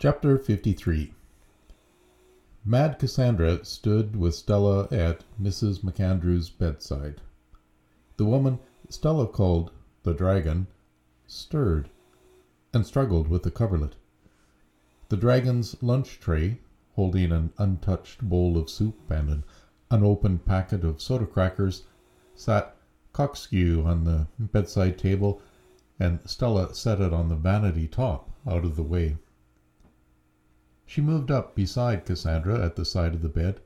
Chapter 53 Mad Cassandra stood with Stella at Mrs. MacAndrew's bedside. The woman Stella called the dragon stirred and struggled with the coverlet. The dragon's lunch tray, holding an untouched bowl of soup and an unopened packet of soda crackers, sat cockskew on the bedside table, and Stella set it on the vanity top out of the way. She moved up beside Cassandra at the side of the bed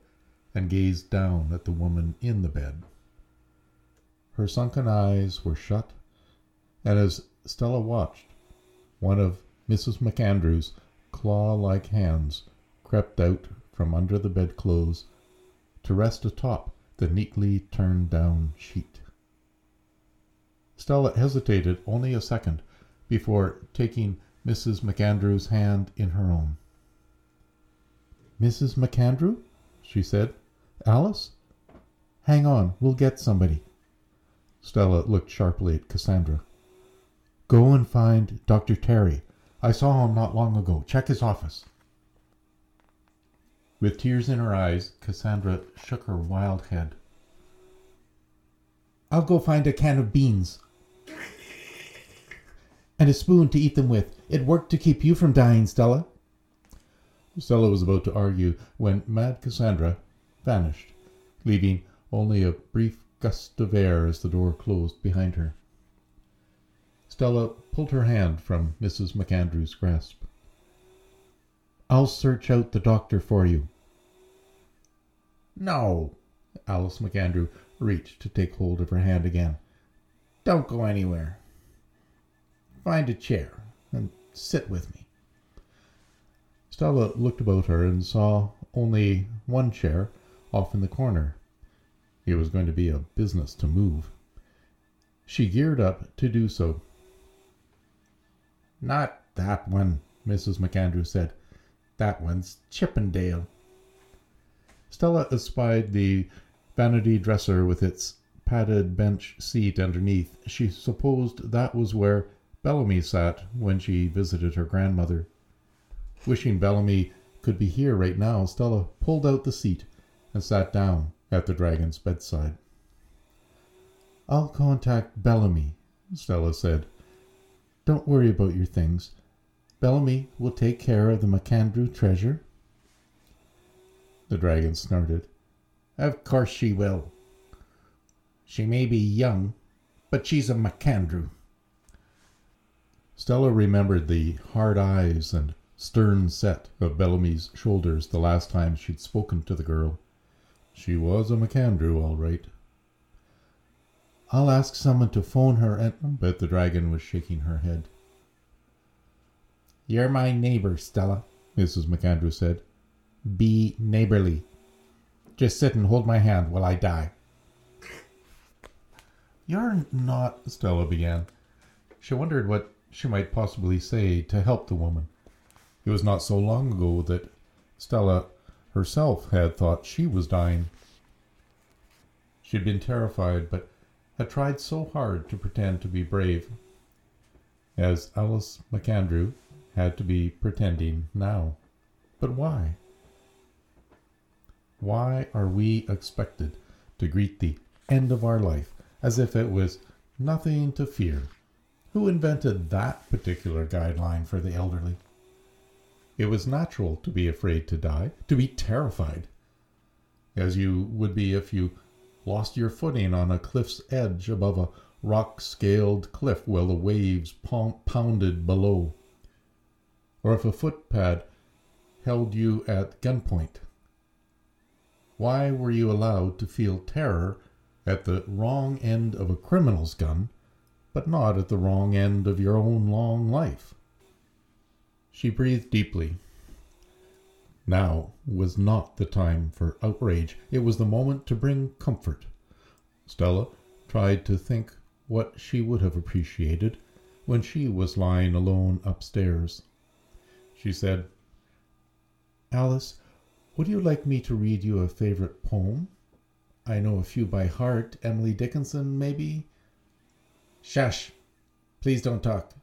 and gazed down at the woman in the bed. Her sunken eyes were shut, and as Stella watched, one of Mrs. MacAndrew's claw like hands crept out from under the bedclothes to rest atop the neatly turned down sheet. Stella hesitated only a second before taking Mrs. MacAndrew's hand in her own. "Mrs. MacAndrew?" she said. "Alice? Hang on, we'll get somebody." Stella looked sharply at Cassandra. "Go and find Dr. Terry. I saw him not long ago. Check his office." With tears in her eyes, Cassandra shook her wild head. "I'll go find a can of beans and a spoon to eat them with. It worked to keep you from dying, Stella. Stella was about to argue when Mad Cassandra vanished, leaving only a brief gust of air as the door closed behind her. Stella pulled her hand from Mrs. MacAndrew's grasp. I'll search out the doctor for you. No. Alice MacAndrew reached to take hold of her hand again. Don't go anywhere. Find a chair and sit with me. Stella looked about her and saw only one chair off in the corner. It was going to be a business to move. She geared up to do so. Not that one, Mrs. MacAndrew said. That one's Chippendale. Stella espied the vanity dresser with its padded bench seat underneath. She supposed that was where Bellamy sat when she visited her grandmother. Wishing Bellamy could be here right now, Stella pulled out the seat and sat down at the dragon's bedside. I'll contact Bellamy, Stella said. Don't worry about your things. Bellamy will take care of the MacAndrew treasure. The dragon snorted. Of course she will. She may be young, but she's a MacAndrew. Stella remembered the hard eyes and stern set of Bellamy's shoulders the last time she'd spoken to the girl. She was a MacAndrew, all right. I'll ask someone to phone her and. But the dragon was shaking her head. You're my neighbor, Stella, Mrs. MacAndrew said. Be neighborly. Just sit and hold my hand while I die. You're not, Stella began. She wondered what she might possibly say to help the woman. It was not so long ago that Stella herself had thought she was dying. She had been terrified, but had tried so hard to pretend to be brave, as Alice MacAndrew had to be pretending now. But why? Why are we expected to greet the end of our life as if it was nothing to fear? Who invented that particular guideline for the elderly? It was natural to be afraid to die, to be terrified, as you would be if you lost your footing on a cliff's edge above a rock scaled cliff while the waves pounded below, or if a footpad held you at gunpoint. Why were you allowed to feel terror at the wrong end of a criminal's gun, but not at the wrong end of your own long life? She breathed deeply. Now was not the time for outrage. It was the moment to bring comfort. Stella tried to think what she would have appreciated when she was lying alone upstairs. She said, Alice, would you like me to read you a favorite poem? I know a few by heart. Emily Dickinson, maybe? Shush! Please don't talk,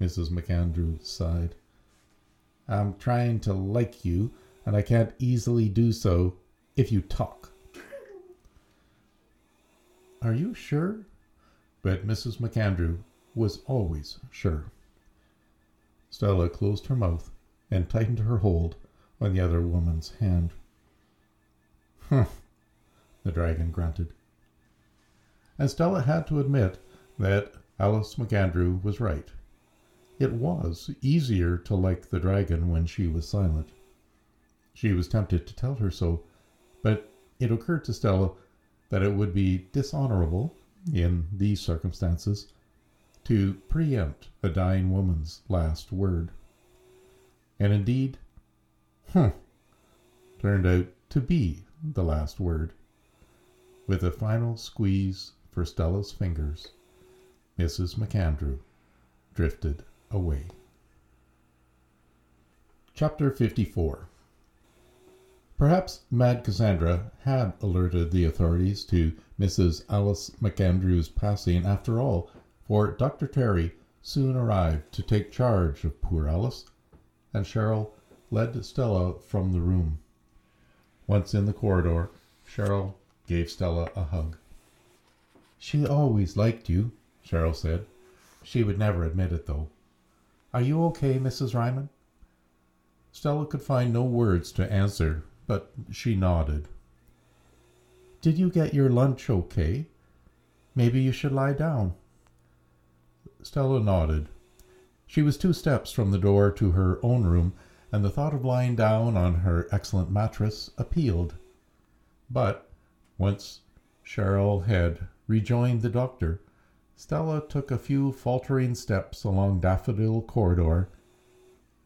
Mrs. MacAndrew sighed. I'm trying to like you, and I can't easily do so if you talk. Are you sure? But Mrs. MacAndrew was always sure. Stella closed her mouth and tightened her hold on the other woman's hand. Humph, the dragon grunted. And Stella had to admit that Alice MacAndrew was right. It was easier to like the dragon when she was silent. She was tempted to tell her so, but it occurred to Stella that it would be dishonorable, in these circumstances, to preempt a dying woman's last word. And indeed, humph, turned out to be the last word. With a final squeeze for Stella's fingers, Mrs. MacAndrew drifted away. Chapter 54 Perhaps Mad Cassandra had alerted the authorities to Mrs. Alice MacAndrew's passing after all, for Dr. Terry soon arrived to take charge of poor Alice, and Cheryl led Stella from the room. Once in the corridor, Cheryl gave Stella a hug. She always liked you, Cheryl said. She would never admit it, though. Are you okay, Mrs. Ryman? Stella could find no words to answer, but she nodded. Did you get your lunch okay? Maybe you should lie down. Stella nodded. She was two steps from the door to her own room, and the thought of lying down on her excellent mattress appealed. But once Cheryl had rejoined the doctor, Stella took a few faltering steps along Daffodil Corridor,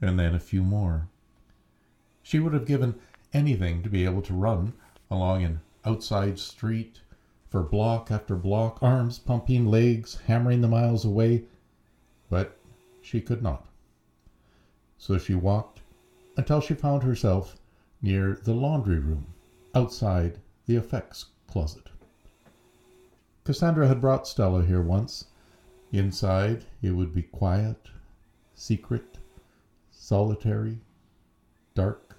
and then a few more. She would have given anything to be able to run along an outside street for block after block, arms pumping, legs hammering the miles away, but she could not. So she walked until she found herself near the laundry room outside the effects closet. Cassandra had brought Stella here once. Inside, it would be quiet, secret, solitary, dark.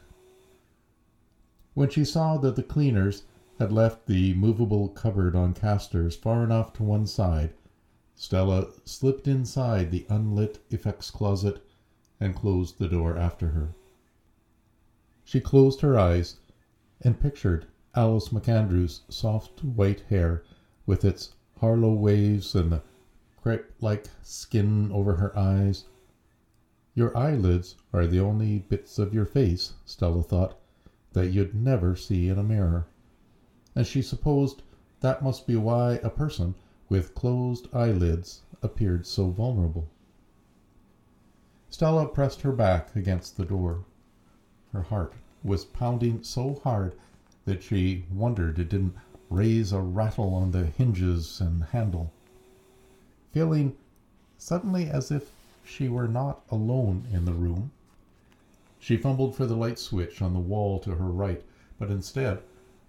When she saw that the cleaners had left the movable cupboard on casters far enough to one side, Stella slipped inside the unlit effects closet and closed the door after her. She closed her eyes and pictured Alice MacAndrew's soft white hair with its Harlow waves and the crepe like skin over her eyes. Your eyelids are the only bits of your face, Stella thought, that you'd never see in a mirror. And she supposed that must be why a person with closed eyelids appeared so vulnerable. Stella pressed her back against the door. Her heart was pounding so hard that she wondered it didn't raise a rattle on the hinges and handle. Feeling suddenly as if she were not alone in the room, she fumbled for the light switch on the wall to her right, but instead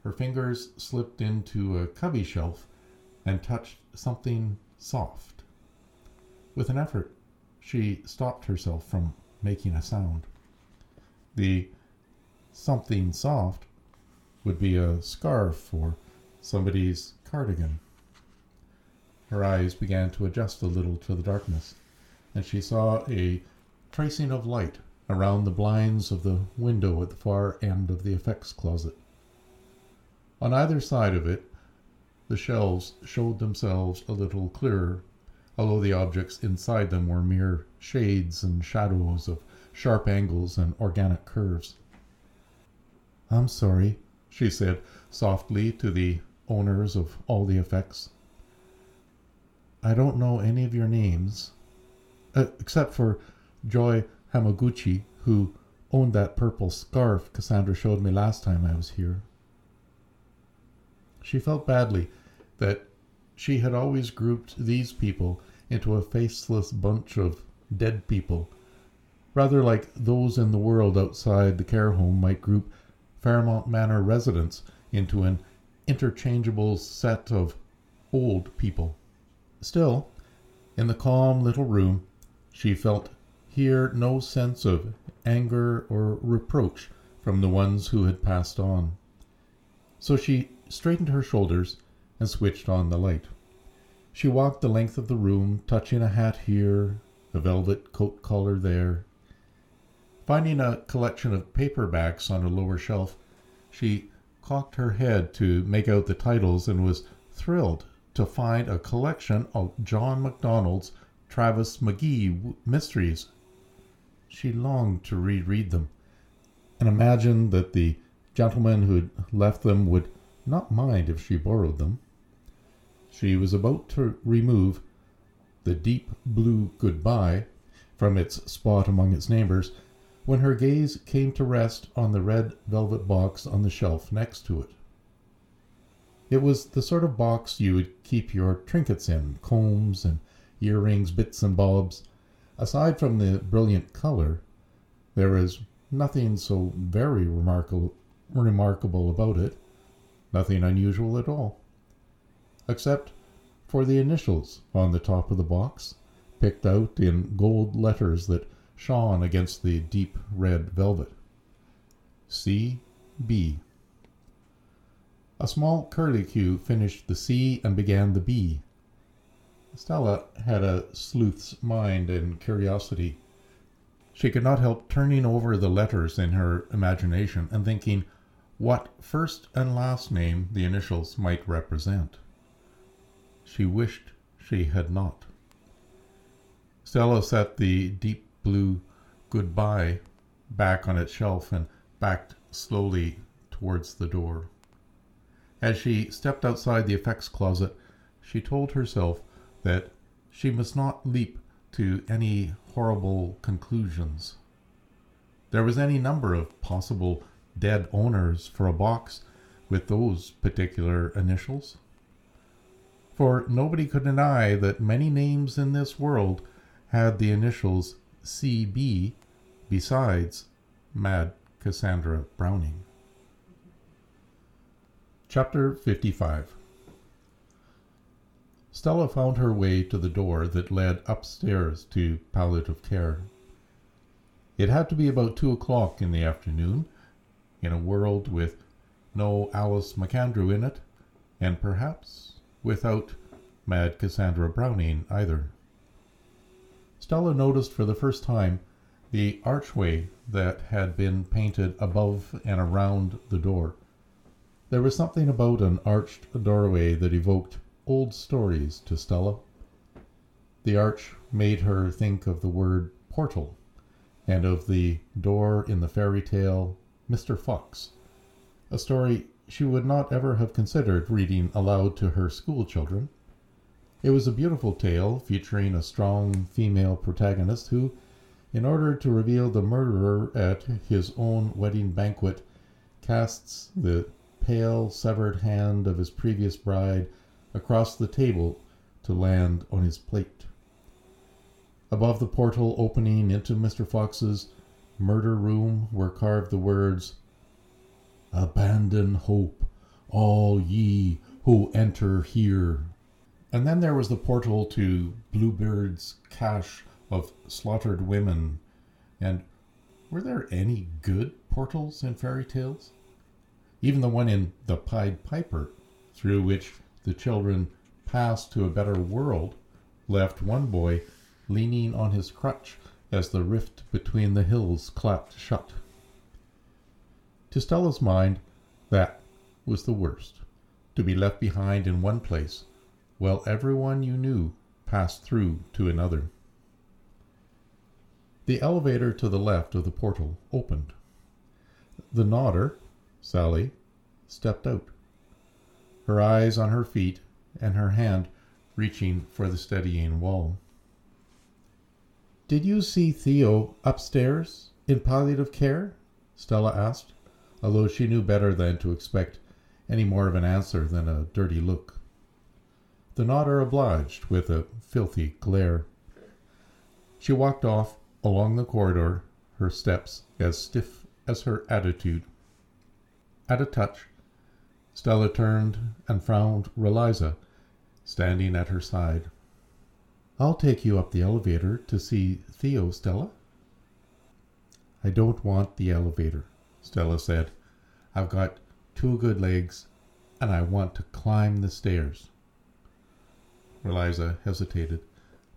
her fingers slipped into a cubby shelf and touched something soft. With an effort, she stopped herself from making a sound. The something soft would be a scarf or somebody's cardigan. Her eyes began to adjust a little to the darkness, and she saw a tracing of light around the blinds of the window at the far end of the effects closet. On either side of it, the shelves showed themselves a little clearer, although the objects inside them were mere shades and shadows of sharp angles and organic curves. I'm sorry, she said softly to the owners of all the effects. I don't know any of your names, uh, except for Joy Hamaguchi, who owned that purple scarf Cassandra showed me last time I was here. She felt badly that she had always grouped these people into a faceless bunch of dead people, rather like those in the world outside the care home might group Fairmount Manor residents into an interchangeable set of old people. Still, in the calm little room, she felt here no sense of anger or reproach from the ones who had passed on. So she straightened her shoulders and switched on the light. She walked the length of the room, touching a hat here, a velvet coat collar there. Finding a collection of paperbacks on a lower shelf, she cocked her head to make out the titles and was thrilled to find a collection of John MacDonald's Travis McGee mysteries. She longed to reread them and imagined that the gentleman who had left them would not mind if she borrowed them. She was about to remove the deep blue goodbye from its spot among its neighbors when her gaze came to rest on the red velvet box on the shelf next to it. It was the sort of box you would keep your trinkets in combs and earrings, bits and bobs. Aside from the brilliant color, there was nothing so very remarkable, remarkable about it, nothing unusual at all except for the initials on the top of the box, picked out in gold letters that shone against the deep red velvet. C. B. A small curlicue finished the C and began the B. Stella had a sleuth's mind and curiosity. She could not help turning over the letters in her imagination and thinking what first and last name the initials might represent. She wished she had not. Stella set the deep blue goodbye back on its shelf and backed slowly towards the door. As she stepped outside the effects closet, she told herself that she must not leap to any horrible conclusions. There was any number of possible dead owners for a box with those particular initials for nobody could deny that many names in this world had the initials CB besides Mad Cassandra Browning. Chapter 55 Stella found her way to the door that led upstairs to palliative care. It had to be about two o'clock in the afternoon, in a world with no Alice MacAndrew in it, and perhaps without Mad Cassandra Browning either. Stella noticed for the first time the archway that had been painted above and around the door. There was something about an arched doorway that evoked old stories to Stella. The arch made her think of the word portal and of the door in the fairy tale Mr. Fox, a story she would not ever have considered reading aloud to her school children. It was a beautiful tale featuring a strong female protagonist who, in order to reveal the murderer at his own wedding banquet, casts the pale, severed hand of his previous bride across the table to land on his plate. Above the portal opening into Mr. Fox's murder room were carved the words Abandon hope, all ye who enter here. And then there was the portal to Bluebeard's cache of slaughtered women. And were there any good portals in fairy tales? Even the one in The Pied Piper, through which the children passed to a better world, left one boy leaning on his crutch as the rift between the hills clapped shut. To Stella's mind, that was the worst to be left behind in one place while everyone you knew passed through to another. The elevator to the left of the portal opened. The nodder, Sally, stepped out, her eyes on her feet and her hand reaching for the steadying wall. Did you see Theo upstairs in palliative care? Stella asked although she knew better than to expect any more of an answer than a dirty look. The nodder obliged with a filthy glare. She walked off along the corridor, her steps as stiff as her attitude. At a touch, Stella turned and found Reliza standing at her side. I'll take you up the elevator to see Theo, Stella. I don't want the elevator, Stella said. I've got two good legs and I want to climb the stairs. Eliza hesitated,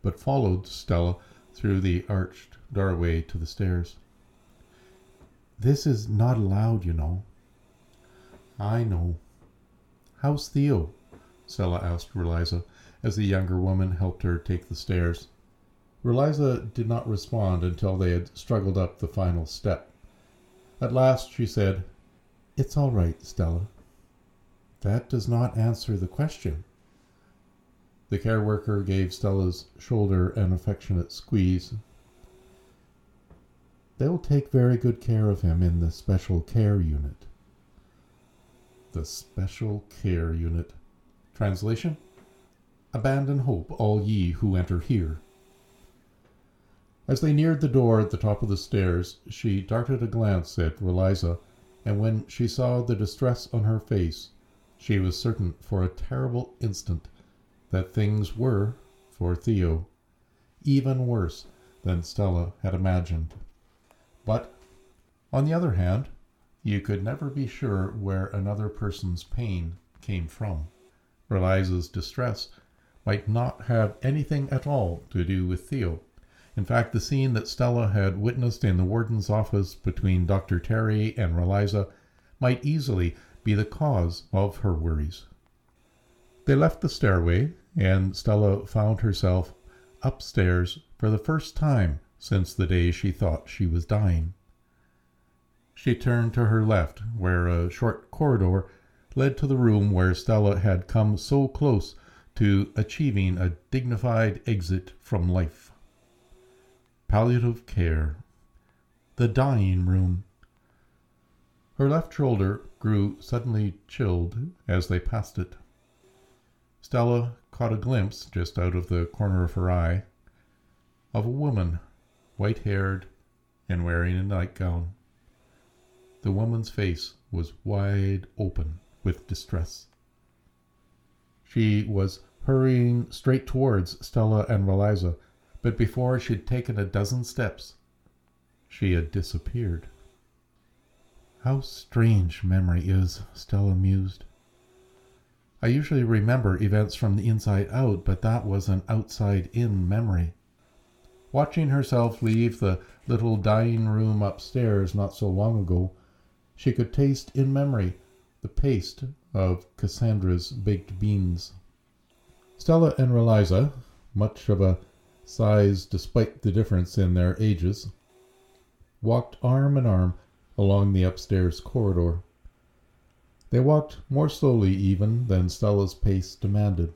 but followed Stella through the arched doorway to the stairs. This is not allowed, you know. I know. How's Theo? Stella asked Reliza as the younger woman helped her take the stairs. Reliza did not respond until they had struggled up the final step. At last she said, It's all right, Stella. That does not answer the question. The care worker gave Stella's shoulder an affectionate squeeze. They'll take very good care of him in the special care unit. The special care unit. Translation Abandon hope, all ye who enter here. As they neared the door at the top of the stairs, she darted a glance at Reliza, and when she saw the distress on her face, she was certain for a terrible instant that things were, for Theo, even worse than Stella had imagined. But, on the other hand, you could never be sure where another person's pain came from. Reliza's distress might not have anything at all to do with Theo. In fact, the scene that Stella had witnessed in the warden's office between Dr. Terry and Reliza might easily be the cause of her worries. They left the stairway and Stella found herself upstairs for the first time since the day she thought she was dying. She turned to her left, where a short corridor led to the room where Stella had come so close to achieving a dignified exit from life. Palliative care. The dying room. Her left shoulder grew suddenly chilled as they passed it. Stella caught a glimpse, just out of the corner of her eye, of a woman, white haired and wearing a nightgown. The woman's face was wide open with distress. She was hurrying straight towards Stella and Reliza, but before she'd taken a dozen steps, she had disappeared. How strange memory is, Stella mused. I usually remember events from the inside out, but that was an outside in memory. Watching herself leave the little dining room upstairs not so long ago, she could taste in memory the paste of Cassandra's baked beans. Stella and Reliza, much of a size despite the difference in their ages, walked arm in arm along the upstairs corridor. They walked more slowly even than Stella's pace demanded.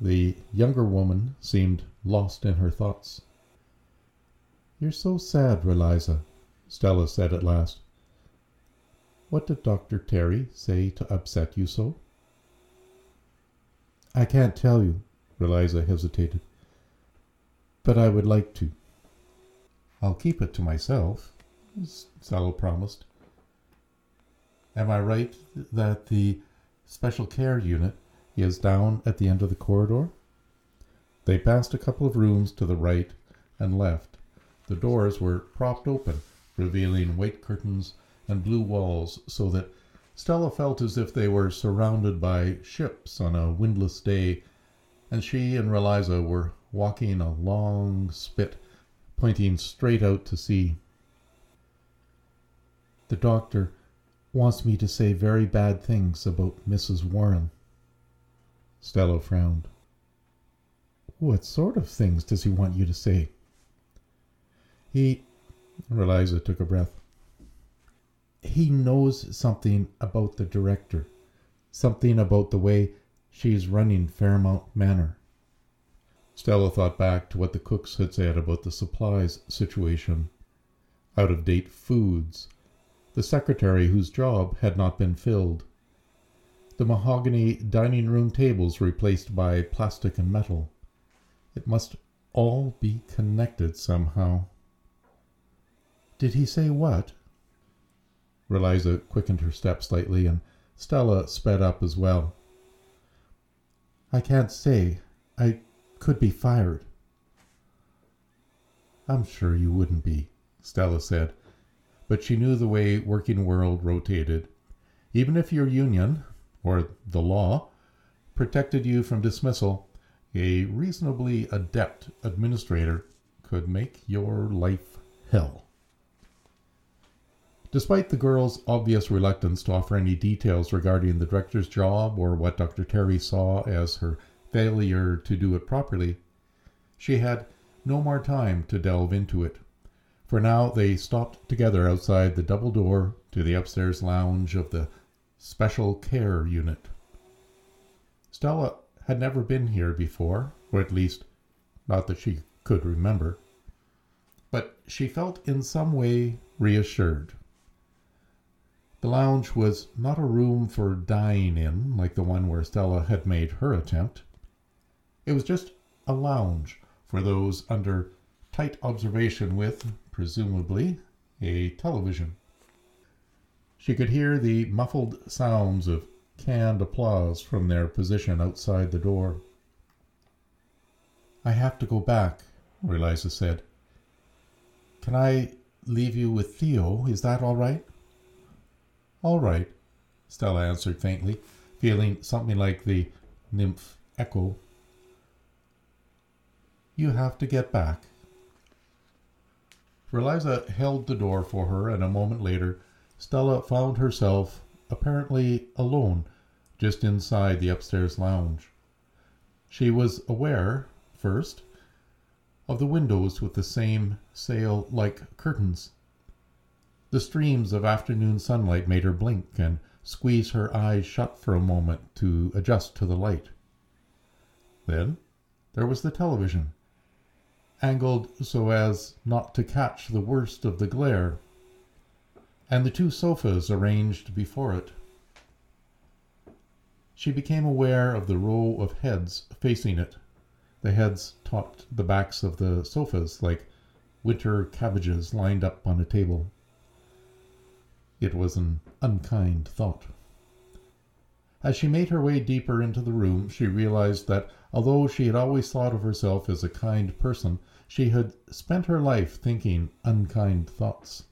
The younger woman seemed lost in her thoughts. You're so sad, Reliza, Stella said at last. What did Dr. Terry say to upset you so? I can't tell you, Reliza hesitated. But I would like to. I'll keep it to myself, Stella promised. Am I right that the special care unit is down at the end of the corridor? They passed a couple of rooms to the right and left. The doors were propped open, revealing white curtains and blue walls, so that Stella felt as if they were surrounded by ships on a windless day, and she and Reliza were walking a long spit, pointing straight out to sea. The doctor wants me to say very bad things about Mrs. Warren. Stella frowned. What sort of things does he want you to say? He. Eliza took a breath. He knows something about the director, something about the way she's running Fairmount Manor. Stella thought back to what the cooks had said about the supplies situation. Out of date foods, the secretary whose job had not been filled, the mahogany dining room tables replaced by plastic and metal. It must all be connected somehow. Did he say what? Reliza quickened her step slightly, and Stella sped up as well. I can't say. I could be fired. I'm sure you wouldn't be, Stella said but she knew the way working world rotated. Even if your union, or the law, protected you from dismissal, a reasonably adept administrator could make your life hell. Despite the girl's obvious reluctance to offer any details regarding the director's job or what Dr. Terry saw as her failure to do it properly, she had no more time to delve into it. For now they stopped together outside the double door to the upstairs lounge of the special care unit. Stella had never been here before, or at least not that she could remember, but she felt in some way reassured. The lounge was not a room for dying in like the one where Stella had made her attempt. It was just a lounge for those under tight observation with, presumably, a television. She could hear the muffled sounds of canned applause from their position outside the door. I have to go back, Eliza said. Can I leave you with Theo? Is that all right? All right, Stella answered faintly, feeling something like the nymph echo. You have to get back. Eliza held the door for her, and a moment later, Stella found herself apparently alone just inside the upstairs lounge. She was aware, first, of the windows with the same sail like curtains the streams of afternoon sunlight made her blink and squeeze her eyes shut for a moment to adjust to the light. Then there was the television, angled so as not to catch the worst of the glare, and the two sofas arranged before it. She became aware of the row of heads facing it. The heads topped the backs of the sofas like winter cabbages lined up on a table. It was an unkind thought. As she made her way deeper into the room, she realized that although she had always thought of herself as a kind person, she had spent her life thinking unkind thoughts.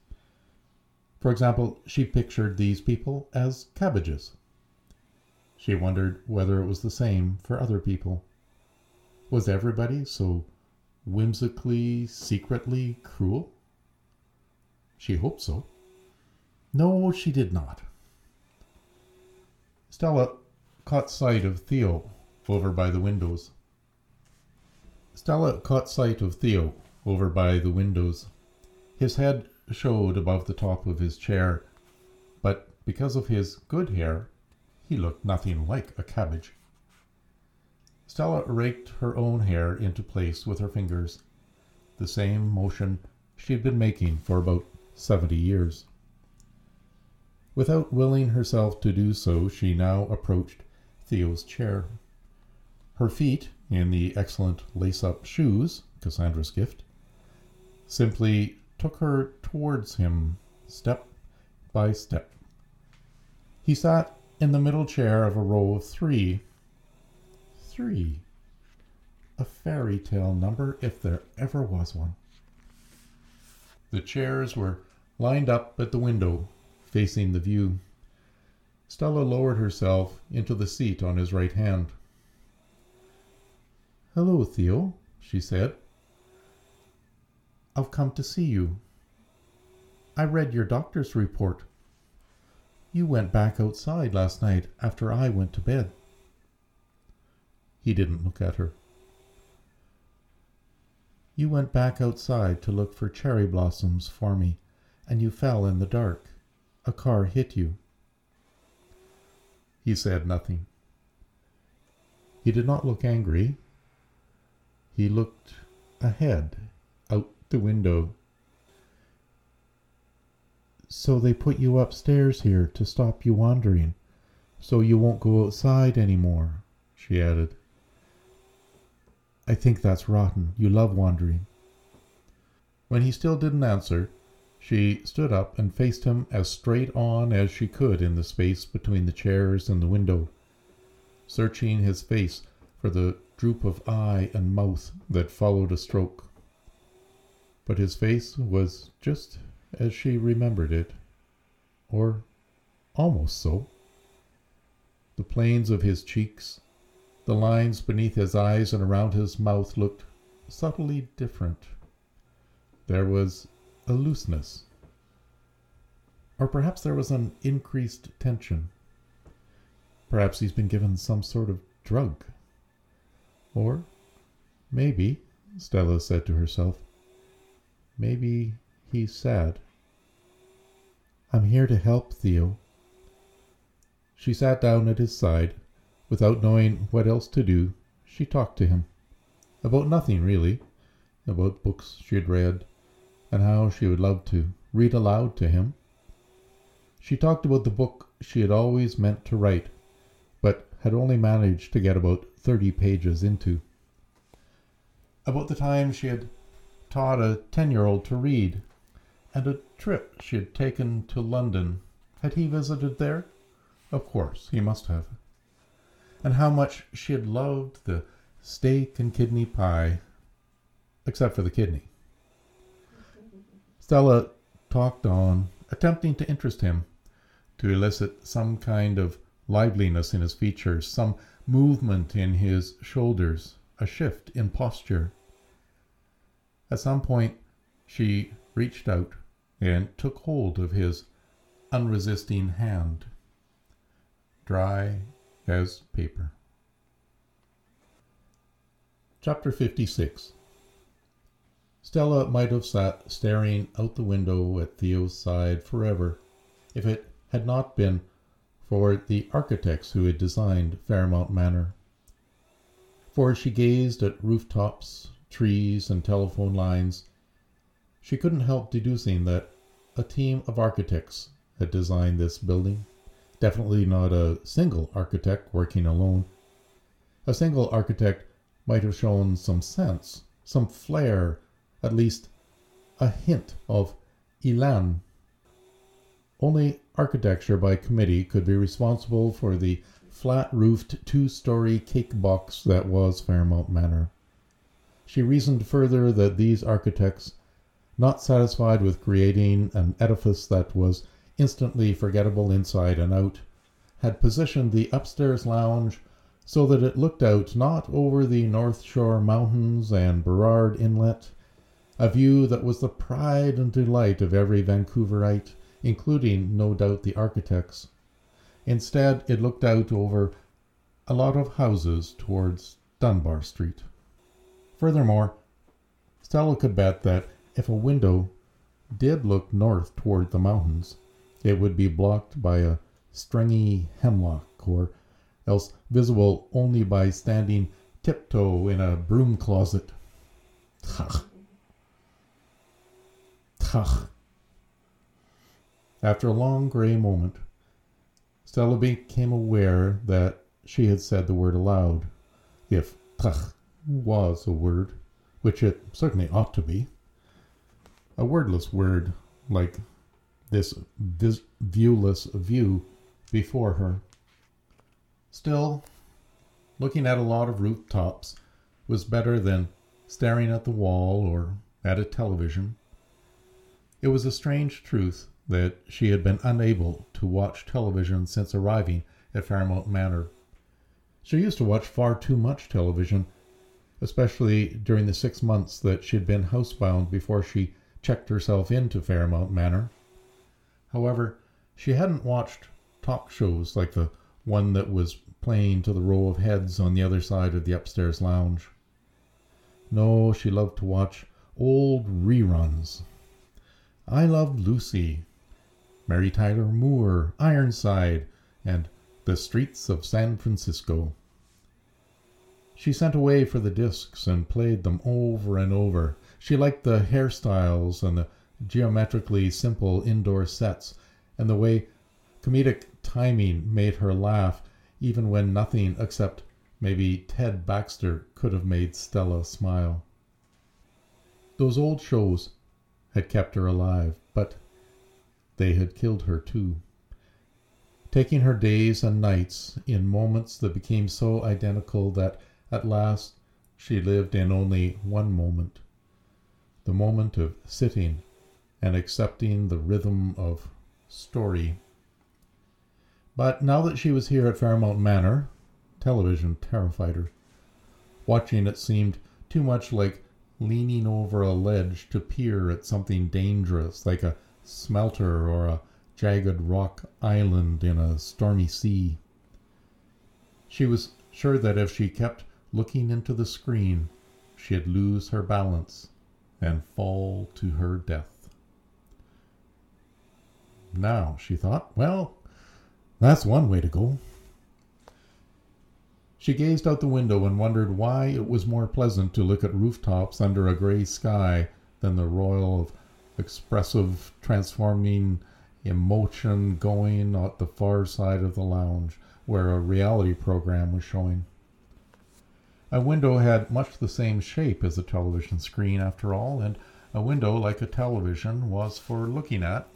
For example, she pictured these people as cabbages. She wondered whether it was the same for other people. Was everybody so whimsically, secretly cruel? She hoped so. No, she did not. Stella caught sight of Theo over by the windows. Stella caught sight of Theo over by the windows. His head showed above the top of his chair, but because of his good hair, he looked nothing like a cabbage. Stella raked her own hair into place with her fingers, the same motion she had been making for about seventy years. Without willing herself to do so, she now approached Theo's chair. Her feet, in the excellent lace up shoes, Cassandra's gift, simply took her towards him step by step. He sat in the middle chair of a row of three. Three. A fairy tale number if there ever was one. The chairs were lined up at the window facing the view. Stella lowered herself into the seat on his right hand. Hello, Theo, she said. I've come to see you. I read your doctor's report. You went back outside last night after I went to bed. He didn't look at her. You went back outside to look for cherry blossoms for me, and you fell in the dark. A car hit you. He said nothing. He did not look angry. He looked ahead, out the window. So they put you upstairs here to stop you wandering, so you won't go outside any more, she added. I think that's rotten. You love wandering. When he still didn't answer, she stood up and faced him as straight on as she could in the space between the chairs and the window, searching his face for the droop of eye and mouth that followed a stroke. But his face was just as she remembered it, or almost so. The planes of his cheeks, the lines beneath his eyes and around his mouth looked subtly different. There was a looseness. Or perhaps there was an increased tension. Perhaps he's been given some sort of drug. Or maybe, Stella said to herself, maybe he's sad. I'm here to help, Theo. She sat down at his side. Without knowing what else to do, she talked to him. About nothing, really. About books she had read, and how she would love to read aloud to him. She talked about the book she had always meant to write, had only managed to get about thirty pages into. About the time she had taught a ten year old to read, and a trip she had taken to London. Had he visited there? Of course, he must have. And how much she had loved the steak and kidney pie, except for the kidney. Stella talked on, attempting to interest him, to elicit some kind of liveliness in his features, some movement in his shoulders, a shift in posture. At some point, she reached out and took hold of his unresisting hand, dry as paper. Chapter 56 Stella might have sat staring out the window at Theo's side forever if it had not been for the architects who had designed Fairmount Manor. For she gazed at rooftops, trees, and telephone lines, she couldn't help deducing that a team of architects had designed this building. Definitely not a single architect working alone. A single architect might have shown some sense, some flair, at least a hint of elan only architecture by committee could be responsible for the flat roofed two story cake box that was Fairmount Manor. She reasoned further that these architects, not satisfied with creating an edifice that was instantly forgettable inside and out, had positioned the upstairs lounge so that it looked out not over the North Shore Mountains and Burrard Inlet, a view that was the pride and delight of every Vancouverite, including, no doubt, the architects. Instead, it looked out over a lot of houses towards Dunbar Street. Furthermore, Stella could bet that if a window did look north toward the mountains, it would be blocked by a stringy hemlock, or else visible only by standing tiptoe in a broom closet. Tach. Tach. After a long gray moment, Stella became aware that she had said the word aloud, if tach was a word, which it certainly ought to be. A wordless word, like this vis- viewless view before her. Still, looking at a lot of rooftops was better than staring at the wall or at a television. It was a strange truth that she had been unable to watch television since arriving at Fairmount Manor. She used to watch far too much television, especially during the six months that she had been housebound before she checked herself into Fairmount Manor. However, she hadn't watched talk shows like the one that was playing to the row of heads on the other side of the upstairs lounge. No, she loved to watch old reruns. I Loved Lucy, Mary Tyler Moore, Ironside, and The Streets of San Francisco. She sent away for the discs and played them over and over. She liked the hairstyles and the geometrically simple indoor sets and the way comedic timing made her laugh even when nothing except maybe Ted Baxter could have made Stella smile. Those old shows had kept her alive, they had killed her too. Taking her days and nights in moments that became so identical that at last she lived in only one moment the moment of sitting and accepting the rhythm of story. But now that she was here at Fairmount Manor, television terrified her. Watching it seemed too much like leaning over a ledge to peer at something dangerous, like a smelter or a jagged rock island in a stormy sea. She was sure that if she kept looking into the screen, she'd lose her balance and fall to her death. Now, she thought, well, that's one way to go. She gazed out the window and wondered why it was more pleasant to look at rooftops under a gray sky than the royal of expressive, transforming emotion going at the far side of the lounge where a reality program was showing. A window had much the same shape as a television screen, after all, and a window, like a television, was for looking at.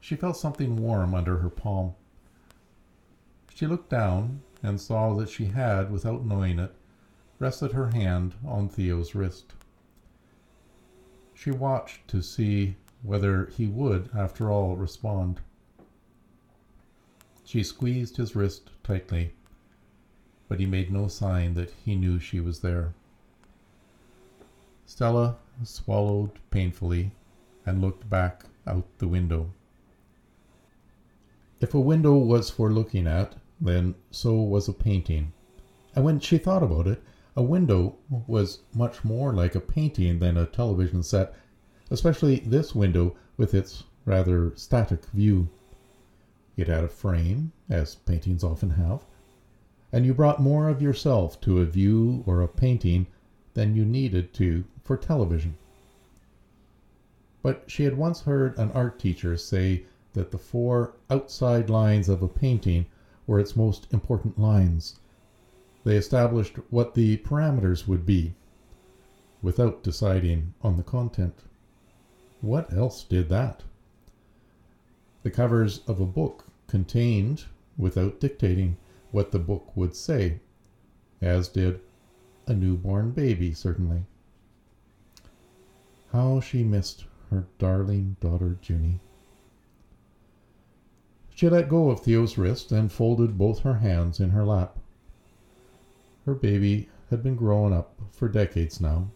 She felt something warm under her palm. She looked down and saw that she had, without knowing it, rested her hand on Theo's wrist. She watched to see whether he would, after all, respond. She squeezed his wrist tightly, but he made no sign that he knew she was there. Stella swallowed painfully and looked back out the window. If a window was for looking at, then so was a painting. And when she thought about it, a window was much more like a painting than a television set, especially this window with its rather static view. It had a frame, as paintings often have, and you brought more of yourself to a view or a painting than you needed to for television. But she had once heard an art teacher say that the four outside lines of a painting were its most important lines. They established what the parameters would be without deciding on the content. What else did that? The covers of a book contained, without dictating, what the book would say, as did a newborn baby, certainly. How she missed her darling daughter Junie. She let go of Theo's wrist and folded both her hands in her lap. Her baby had been growing up for decades now.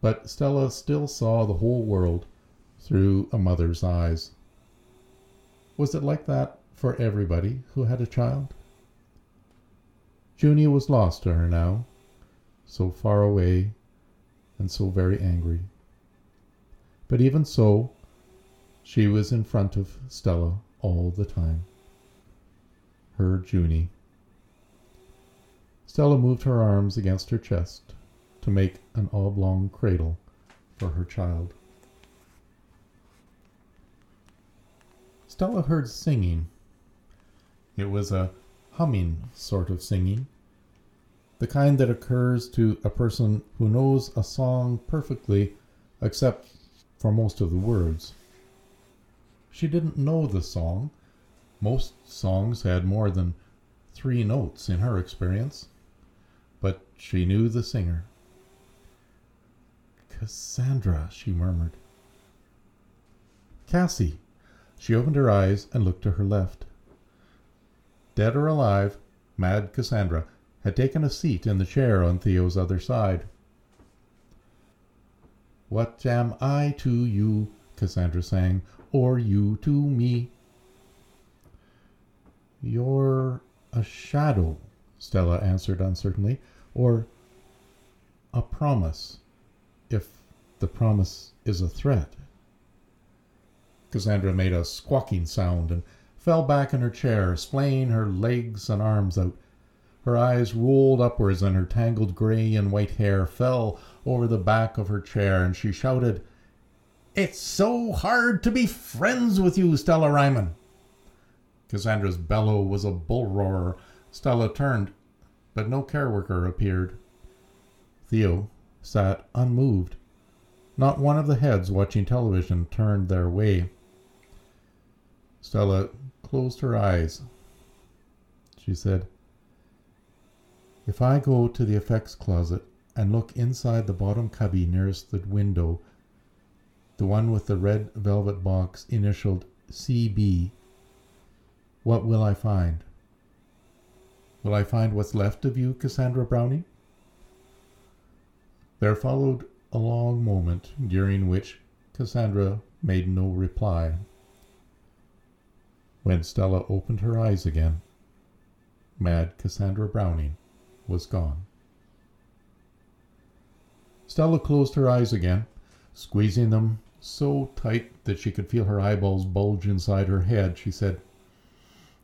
But Stella still saw the whole world through a mother's eyes. Was it like that for everybody who had a child? Junie was lost to her now, so far away and so very angry. But even so, she was in front of Stella all the time. Her Junie. Stella moved her arms against her chest to make an oblong cradle for her child. Stella heard singing. It was a humming sort of singing, the kind that occurs to a person who knows a song perfectly except for most of the words. She didn't know the song. Most songs had more than three notes in her experience. She knew the singer. Cassandra, she murmured. Cassie. She opened her eyes and looked to her left. Dead or alive, Mad Cassandra had taken a seat in the chair on Theo's other side. What am I to you? Cassandra sang or you to me. You're a shadow, Stella answered uncertainly, or a promise, if the promise is a threat. Cassandra made a squawking sound and fell back in her chair, splaying her legs and arms out. Her eyes rolled upwards, and her tangled gray and white hair fell over the back of her chair, and she shouted, it's so hard to be friends with you, Stella Ryman. Cassandra's bellow was a bull roar. Stella turned, but no care worker appeared. Theo sat unmoved. Not one of the heads watching television turned their way. Stella closed her eyes. She said, If I go to the effects closet and look inside the bottom cubby nearest the window the one with the red velvet box initialed CB. What will I find? Will I find what's left of you, Cassandra Browning? There followed a long moment during which Cassandra made no reply. When Stella opened her eyes again, mad Cassandra Browning was gone. Stella closed her eyes again, squeezing them so tight that she could feel her eyeballs bulge inside her head. She said,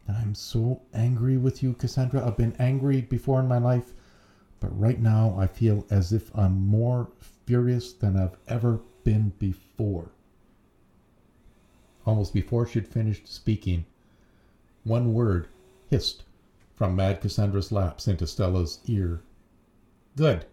I'm so angry with you, Cassandra. I've been angry before in my life, but right now I feel as if I'm more furious than I've ever been before. Almost before she'd finished speaking, one word hissed from Mad Cassandra's laps into Stella's ear. Good,